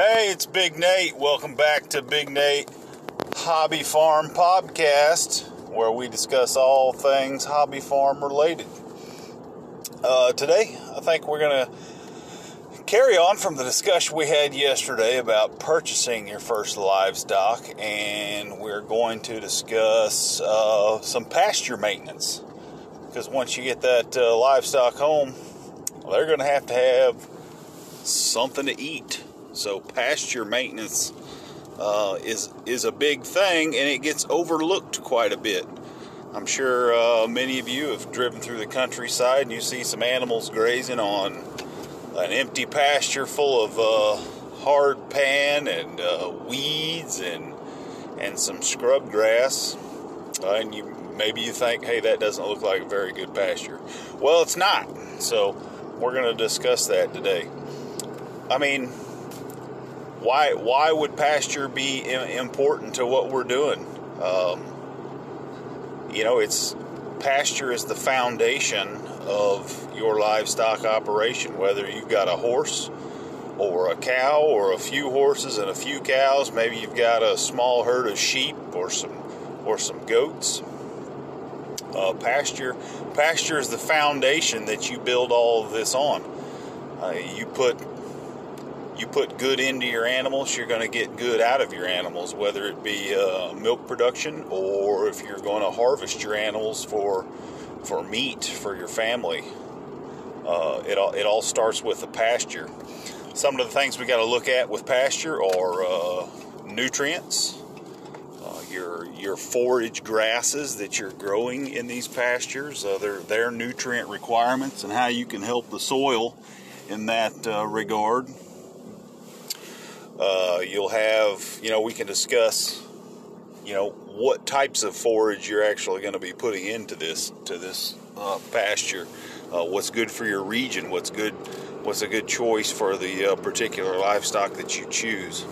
Hey, it's Big Nate. Welcome back to Big Nate Hobby Farm Podcast, where we discuss all things hobby farm related. Uh, today, I think we're going to carry on from the discussion we had yesterday about purchasing your first livestock, and we're going to discuss uh, some pasture maintenance. Because once you get that uh, livestock home, they're going to have to have something to eat so pasture maintenance uh, is is a big thing, and it gets overlooked quite a bit. I'm sure uh, many of you have driven through the countryside and you see some animals grazing on an empty pasture full of uh, hard pan and uh, weeds and and some scrub grass, uh, and you maybe you think, hey, that doesn't look like a very good pasture. Well, it's not. So we're going to discuss that today. I mean, why why would pasture be important to what we're doing? Um, you know, it's pasture is the foundation of your livestock operation. Whether you've got a horse or a cow or a few horses and a few cows, maybe you've got a small herd of sheep or some or some goats. Uh, pasture pasture is the foundation that you build all of this on. Uh, you put you put good into your animals, you're going to get good out of your animals, whether it be uh, milk production or if you're going to harvest your animals for for meat for your family. Uh, it all it all starts with the pasture. Some of the things we got to look at with pasture are uh, nutrients, uh, your your forage grasses that you're growing in these pastures, uh, their their nutrient requirements, and how you can help the soil in that uh, regard. Uh, you'll have, you know, we can discuss, you know, what types of forage you're actually going to be putting into this to this uh, pasture. Uh, what's good for your region? What's good? What's a good choice for the uh, particular livestock that you choose?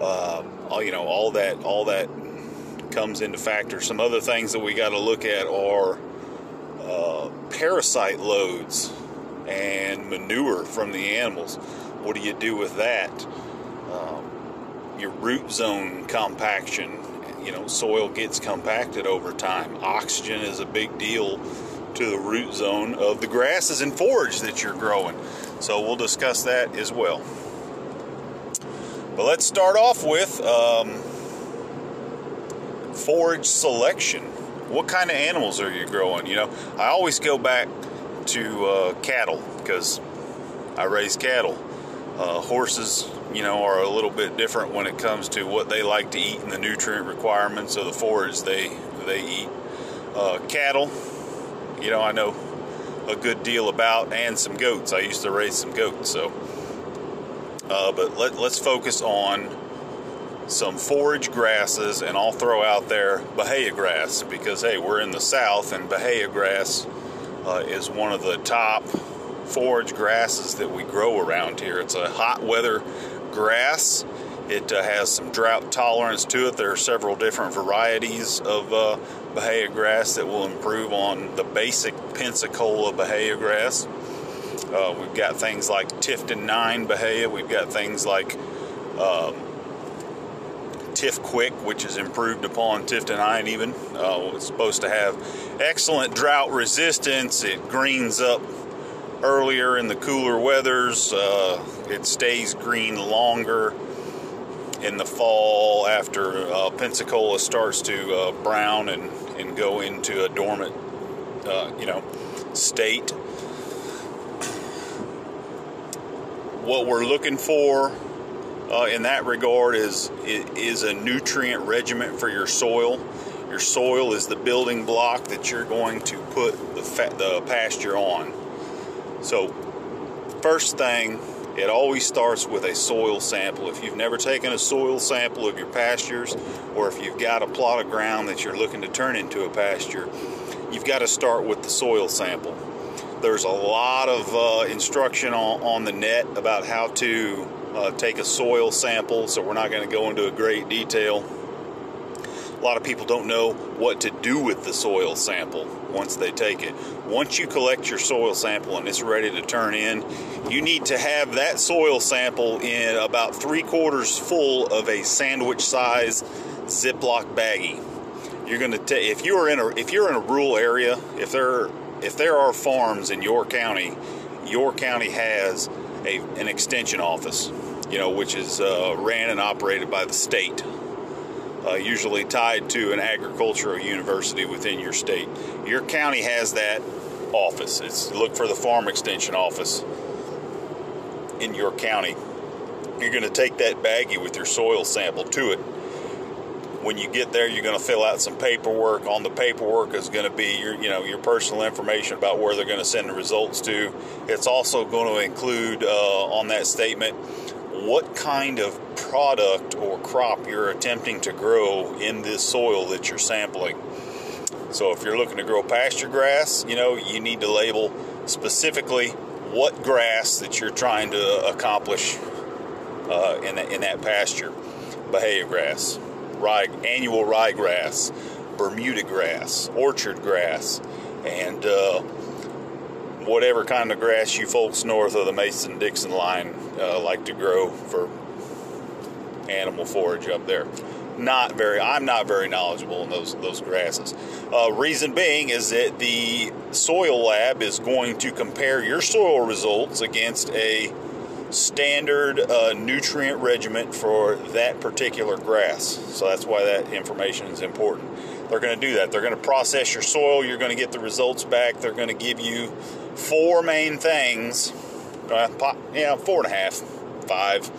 Um, all you know, all that, all that comes into factor. Some other things that we got to look at are uh, parasite loads and manure from the animals what do you do with that? Um, your root zone compaction. You know, soil gets compacted over time. Oxygen is a big deal to the root zone of the grasses and forage that you're growing. So we'll discuss that as well. But let's start off with um, forage selection. What kind of animals are you growing? You know, I always go back to uh, cattle because I raise cattle. Uh, horses, you know, are a little bit different when it comes to what they like to eat and the nutrient requirements of the forage they they eat. Uh, cattle, you know, I know a good deal about, and some goats. I used to raise some goats, so. Uh, but let, let's focus on some forage grasses, and I'll throw out there Bahia grass because hey, we're in the south, and Bahia grass uh, is one of the top forage grasses that we grow around here. It's a hot weather grass. It uh, has some drought tolerance to it. There are several different varieties of uh, Bahia grass that will improve on the basic Pensacola Bahia grass. Uh, we've got things like Tifton 9 Bahia. We've got things like um, Quick, which is improved upon Tifton 9 even. Uh, it's supposed to have excellent drought resistance. It greens up earlier in the cooler weathers. Uh, it stays green longer in the fall after uh, Pensacola starts to uh, brown and, and go into a dormant, uh, you know, state. What we're looking for uh, in that regard is is a nutrient regimen for your soil. Your soil is the building block that you're going to put the, fa- the pasture on. So, first thing, it always starts with a soil sample. If you've never taken a soil sample of your pastures, or if you've got a plot of ground that you're looking to turn into a pasture, you've got to start with the soil sample. There's a lot of uh, instruction on, on, the net about how to uh, take a soil sample, so we're not going to go into a great detail. A lot of people don't know what to do with the soil sample once they take it. Once you collect your soil sample and it's ready to turn in, you need to have that soil sample in about three quarters full of a sandwich size Ziploc baggie. You're going to take if you're in a if you're in a rural area, if there if there are farms in your county, your county has a, an extension office, you know, which is uh, ran and operated by the state uh, usually tied to an agricultural university within your state. Your county has that office. It's look for the farm extension office in your county. You're going to take that baggie with your soil sample to it. When you get there, you're going to fill out some paperwork. On the paperwork is going to be your, you know, your personal information about where they're going to send the results to. It's also going to include uh, on that statement what kind of product or crop you're attempting to grow in this soil that you're sampling. So if you're looking to grow pasture grass, you know, you need to label specifically what grass that you're trying to accomplish uh, in, that, in that pasture. Bahia grass, rye, annual ryegrass, Bermuda grass, orchard grass, and uh, whatever kind of grass you folks north of the Mason Dixon line uh, like to grow for animal forage up there. Not very. I'm not very knowledgeable in those those grasses. Uh, reason being is that the soil lab is going to compare your soil results against a standard uh, nutrient regimen for that particular grass. So that's why that information is important. They're going to do that. They're going to process your soil. You're going to get the results back. They're going to give you four main things, uh, yeah, four and a half, five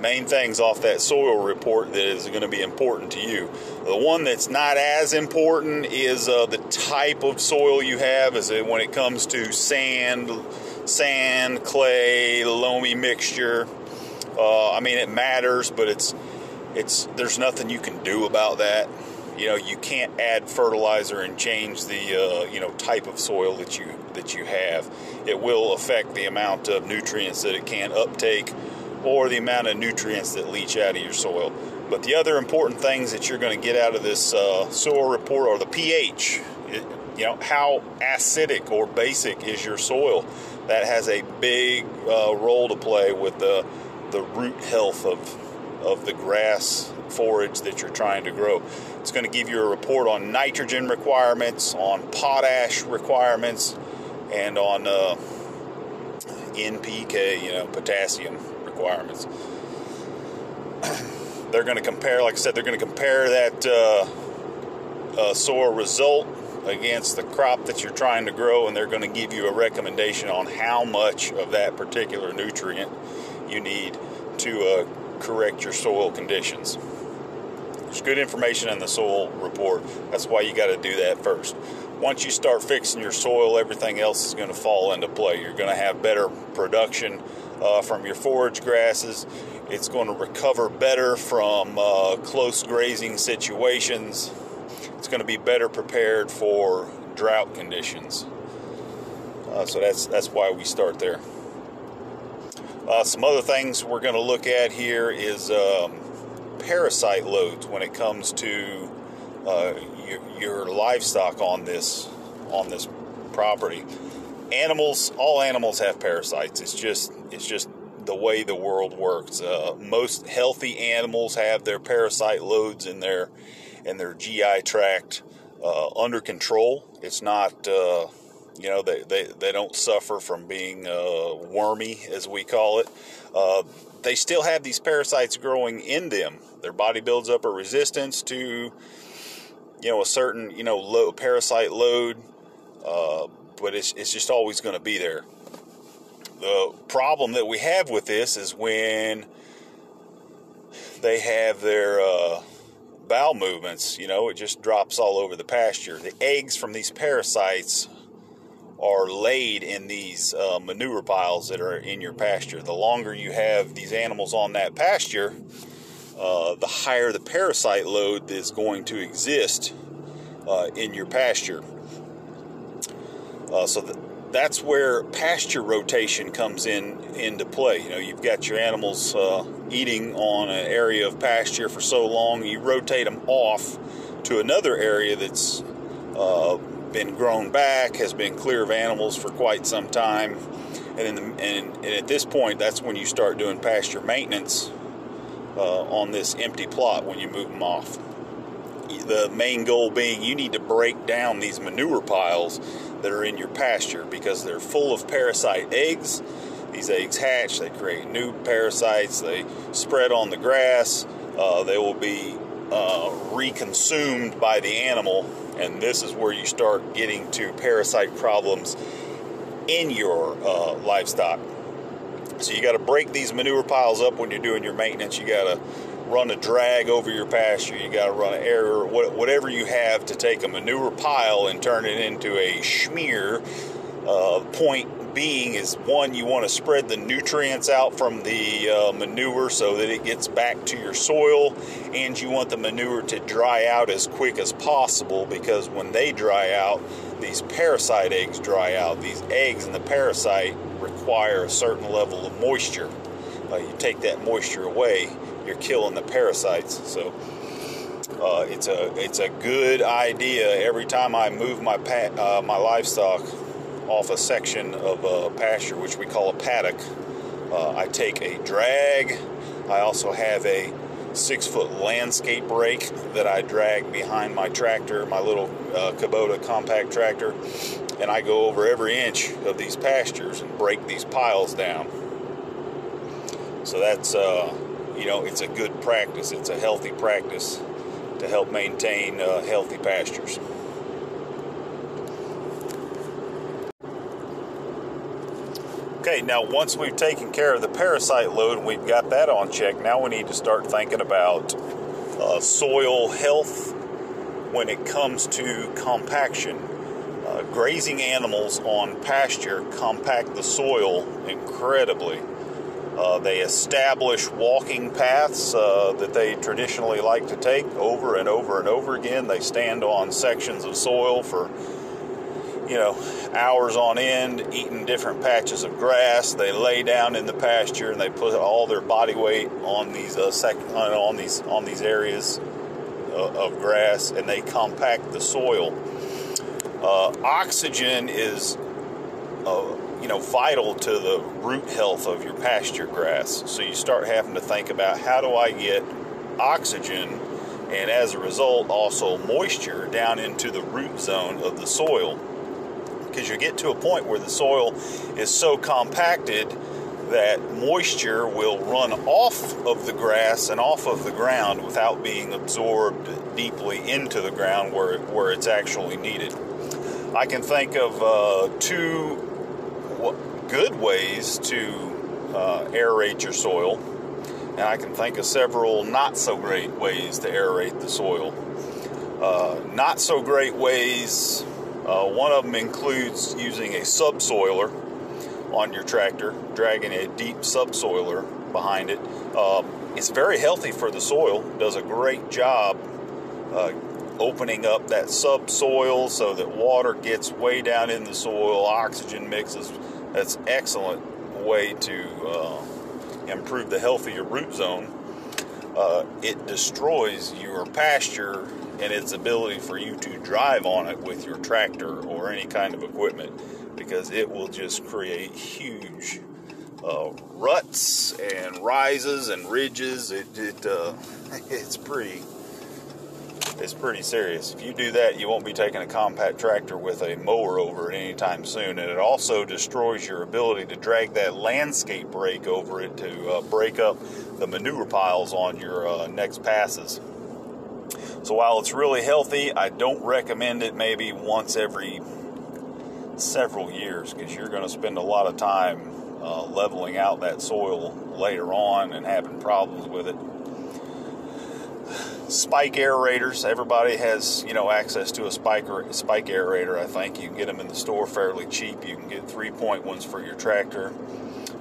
main things off that soil report that is going to be important to you. The one that's not as important is uh, the type of soil you have. Is it when it comes to sand, sand, clay, loamy mixture? Uh, I mean, it matters, but it's it's there's nothing you can do about that. You know, you can't add fertilizer and change the uh, you know type of soil that you that you have. It will affect the amount of nutrients that it can uptake or the amount of nutrients that leach out of your soil. But the other important things that you're going to get out of this uh, soil report are the pH. It, you know, how acidic or basic is your soil? That has a big uh, role to play with the the root health of of the grass forage that you're trying to grow. It's going to give you a report on nitrogen requirements, on potash requirements, and on uh, NPK, you know, potassium requirements. they're going to compare, like I said, they're going to compare that uh, uh, soil result against the crop that you're trying to grow, and they're going to give you a recommendation on how much of that particular nutrient you need to uh, correct your soil conditions. There's good information in the soil report. That's why you got to do that first. Once you start fixing your soil, everything else is going to fall into play. You're going to have better production uh, from your forage grasses. It's going to recover better from uh, close grazing situations. It's going to be better prepared for drought conditions. Uh, so that's that's why we start there. Uh, some other things we're going to look at here is um, parasite loads when it comes to uh, your, your, livestock on this on this property. Animals, all animals have parasites. It's just it's just the way the world works. Uh, most healthy animals have their parasite loads in their in their GI tract uh, under control. It's not uh, you know they, they, they don't suffer from being uh, wormy as we call it. They still have these parasites growing in them their body builds up a resistance to, you know, a certain, you know, low parasite load, uh, but it's, it's just always going to be there. The problem that we have with this is when they have their uh, bowel movements, you know, it just drops all over the pasture. The eggs from these parasites are laid in these uh, manure piles that are in your pasture. The longer you have these animals on that pasture, uh, the higher the parasite load is going to exist uh, in your pasture. Uh, so th- that's where pasture rotation comes in into play. You know, you've got your animals uh, eating on an area of pasture for so long, you rotate them off to another area that's uh, been grown back, has been clear of animals for quite some time. And, the, and, and, at this point, that's when you start doing pasture maintenance uh, on this empty plot when you move them off. The main goal being you need to break down these manure piles that are in your pasture because they're full of parasite eggs. These eggs hatch, they create new parasites, they spread on the grass, uh, they will be uh, reconsumed by the animal, and this is where you start getting to parasite problems in your uh, livestock. So you got to break these manure piles up when you're doing your maintenance. You got to run a drag over your pasture. You got to run an air, whatever you have to take a manure pile and turn it into a schmear. Uh, point being is one, you want to spread the nutrients out from the uh, manure so that it gets back to your soil, and you want the manure to dry out as quick as possible because when they dry out, these parasite eggs dry out. These eggs and the parasite require a certain level of moisture. Uh, you take that moisture away, you're killing the parasites. So uh, it's a it's a good idea. Every time I move my pa- uh, my livestock off a section of a pasture, which we call a paddock, uh, I take a drag. I also have a six foot landscape rake that I drag behind my tractor, my little uh, Kubota compact tractor, and I go over every inch of these pastures and break these piles down. So that's, uh, you know, it's a good practice. It's a healthy practice to help maintain uh, healthy pastures. Okay, now once we've taken care of the parasite load and we've got that on check, now we need to start thinking about uh, soil health when it comes to compaction. Uh, grazing animals on pasture compact the soil incredibly. Uh, they establish walking paths uh, that they traditionally like to take over and over and over again. They stand on sections of soil for you know, hours on end eating different patches of grass. They lay down in the pasture and they put all their body weight on these uh, sec- on these on these areas uh, of grass, and they compact the soil. Uh, oxygen is, uh, you know, vital to the root health of your pasture grass. So you start having to think about how do I get oxygen and as a result also moisture down into the root zone of the soil because you get to a point where the soil is so compacted that moisture will run off of the grass and off of the ground without being absorbed deeply into the ground where, where it's actually needed. I can think of uh, two good ways to uh, aerate your soil, and I can think of several not so great ways to aerate the soil. Uh, not so great ways uh, one of them includes using a subsoiler on your tractor, dragging a deep subsoiler behind it. Um, it's very healthy for the soil, does a great job uh, opening up that subsoil so that water gets way down in the soil, oxygen mixes. That's excellent way to uh, improve the health of your root zone. Uh, it destroys your pasture and its ability for you to drive on it with your tractor or any kind of equipment because it will just create huge uh, ruts and rises and ridges. It, it uh, it's pretty it's pretty serious. If you do that, you won't be taking a compact tractor with a mower over it anytime soon. And it also destroys your ability to drag that landscape rake over it to uh, break up the manure piles on your uh, next passes. So while it's really healthy, I don't recommend it maybe once every several years because you're going to spend a lot of time uh, leveling out that soil later on and having problems with it. Spike aerators. Everybody has, you know, access to a spike spike aerator. I think you can get them in the store fairly cheap. You can get three point ones for your tractor.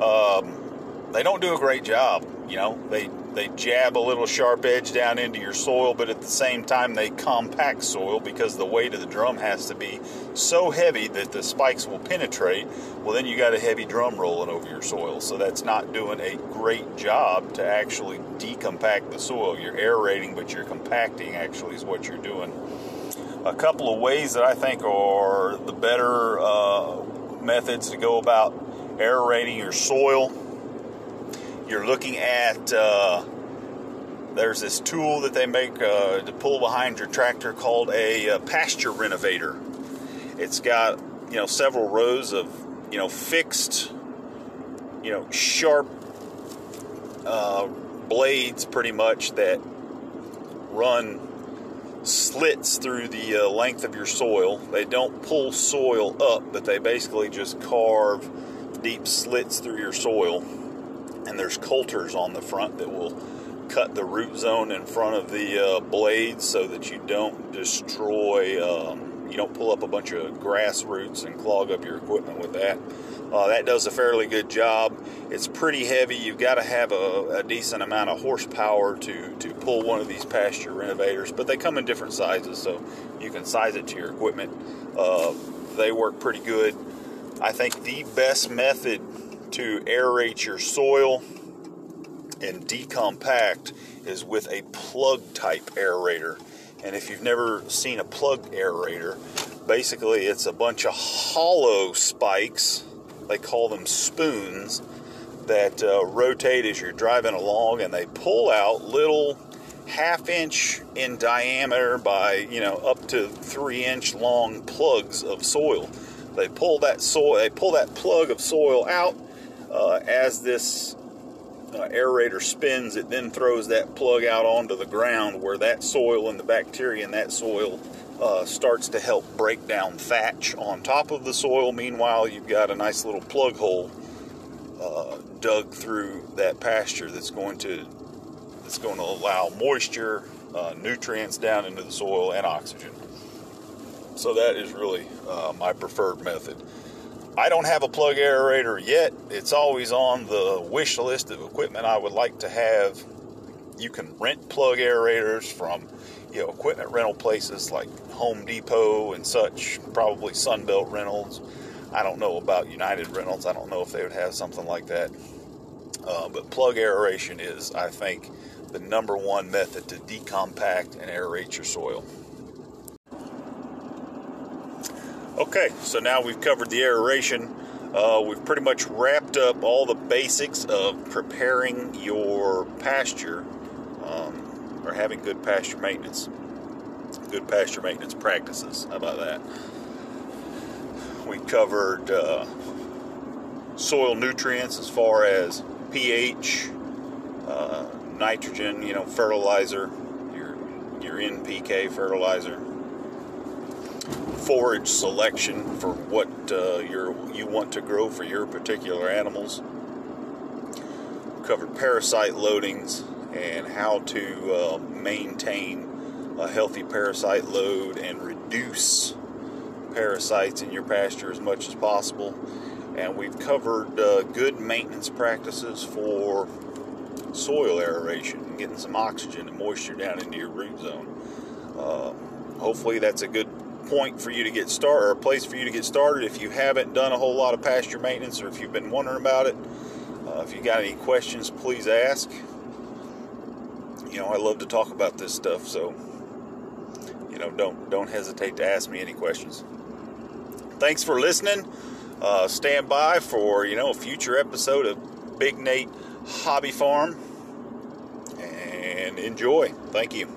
Um, they don't do a great job. You know, they they jab a little sharp edge down into your soil, but at the same time they compact soil because the weight of the drum has to be so heavy that the spikes will penetrate. Well, then you got a heavy drum rolling over your soil, so that's not doing a great job to actually decompact the soil. You're aerating, but you're compacting actually is what you're doing. A couple of ways that I think are the better uh, methods to go about aerating your soil you're looking at uh, there's this tool that they make uh, to pull behind your tractor called a, uh, pasture renovator. It's got you know several rows of you know fixed you know sharp uh, blades pretty much that run slits through the uh, length of your soil. They don't pull soil up, but they basically just carve deep slits through your soil and there's coulters on the front that will cut the root zone in front of the uh, blades so that you don't destroy um, you don't pull up a bunch of grass roots and clog up your equipment with that. Uh, that does a fairly good job. It's pretty heavy. You've got to have a, a, decent amount of horsepower to, to pull one of these pasture renovators but they come in different sizes so you can size it to your equipment. Uh, they work pretty good. I think the best method to aerate your soil and decompact is with a plug type aerator. And if you've never seen a plug aerator, basically it's a bunch of hollow spikes, they call them spoons, that uh, rotate as you're driving along and they pull out little half inch in diameter by you know up to three inch long plugs of soil they pull that soil they pull that plug of soil out uh, as this uh, aerator spins, it then throws that plug out onto the ground where that soil and the bacteria in that soil uh, starts to help break down thatch on top of the soil. Meanwhile, you've got a nice little plug hole uh, dug through that pasture that's going to that's going to allow moisture, uh, nutrients down into the soil, and oxygen. So that is really uh, my preferred method. I don't have a plug aerator yet. It's always on the wish list of equipment I would like to have. You can rent plug aerators from you know equipment rental places like Home Depot and such, probably Sunbelt Rentals. I don't know about United Rentals. I don't know if they would have something like that. Uh, but plug aeration is, I think, the number one method to decompact and aerate your soil. Okay, so now we've covered the aeration. Uh, we've pretty much wrapped up all the basics of preparing your pasture um, or having good pasture maintenance. Good pasture maintenance practices. How about that? We covered uh, soil nutrients as far as pH, uh, nitrogen, you know, fertilizer, your your NPK fertilizer, forage selection for what uh, you want to grow for your particular animals. Covered parasite loadings and how to uh, maintain a healthy parasite load and reduce parasites in your pasture as much as possible. And we've covered uh, good maintenance practices for soil aeration, and getting some oxygen and moisture down into your root zone. Uh, hopefully, that's a good point for you to get started, or a place for you to get started if you haven't done a whole lot of pasture maintenance or if you've been wondering about it. Uh, if you got any questions, please ask. You know, I love to talk about this stuff, so you know, don't don't hesitate to ask me any questions. Thanks for listening. Uh, stand by for you know a future episode of Big Nate Hobby Farm, and enjoy. Thank you.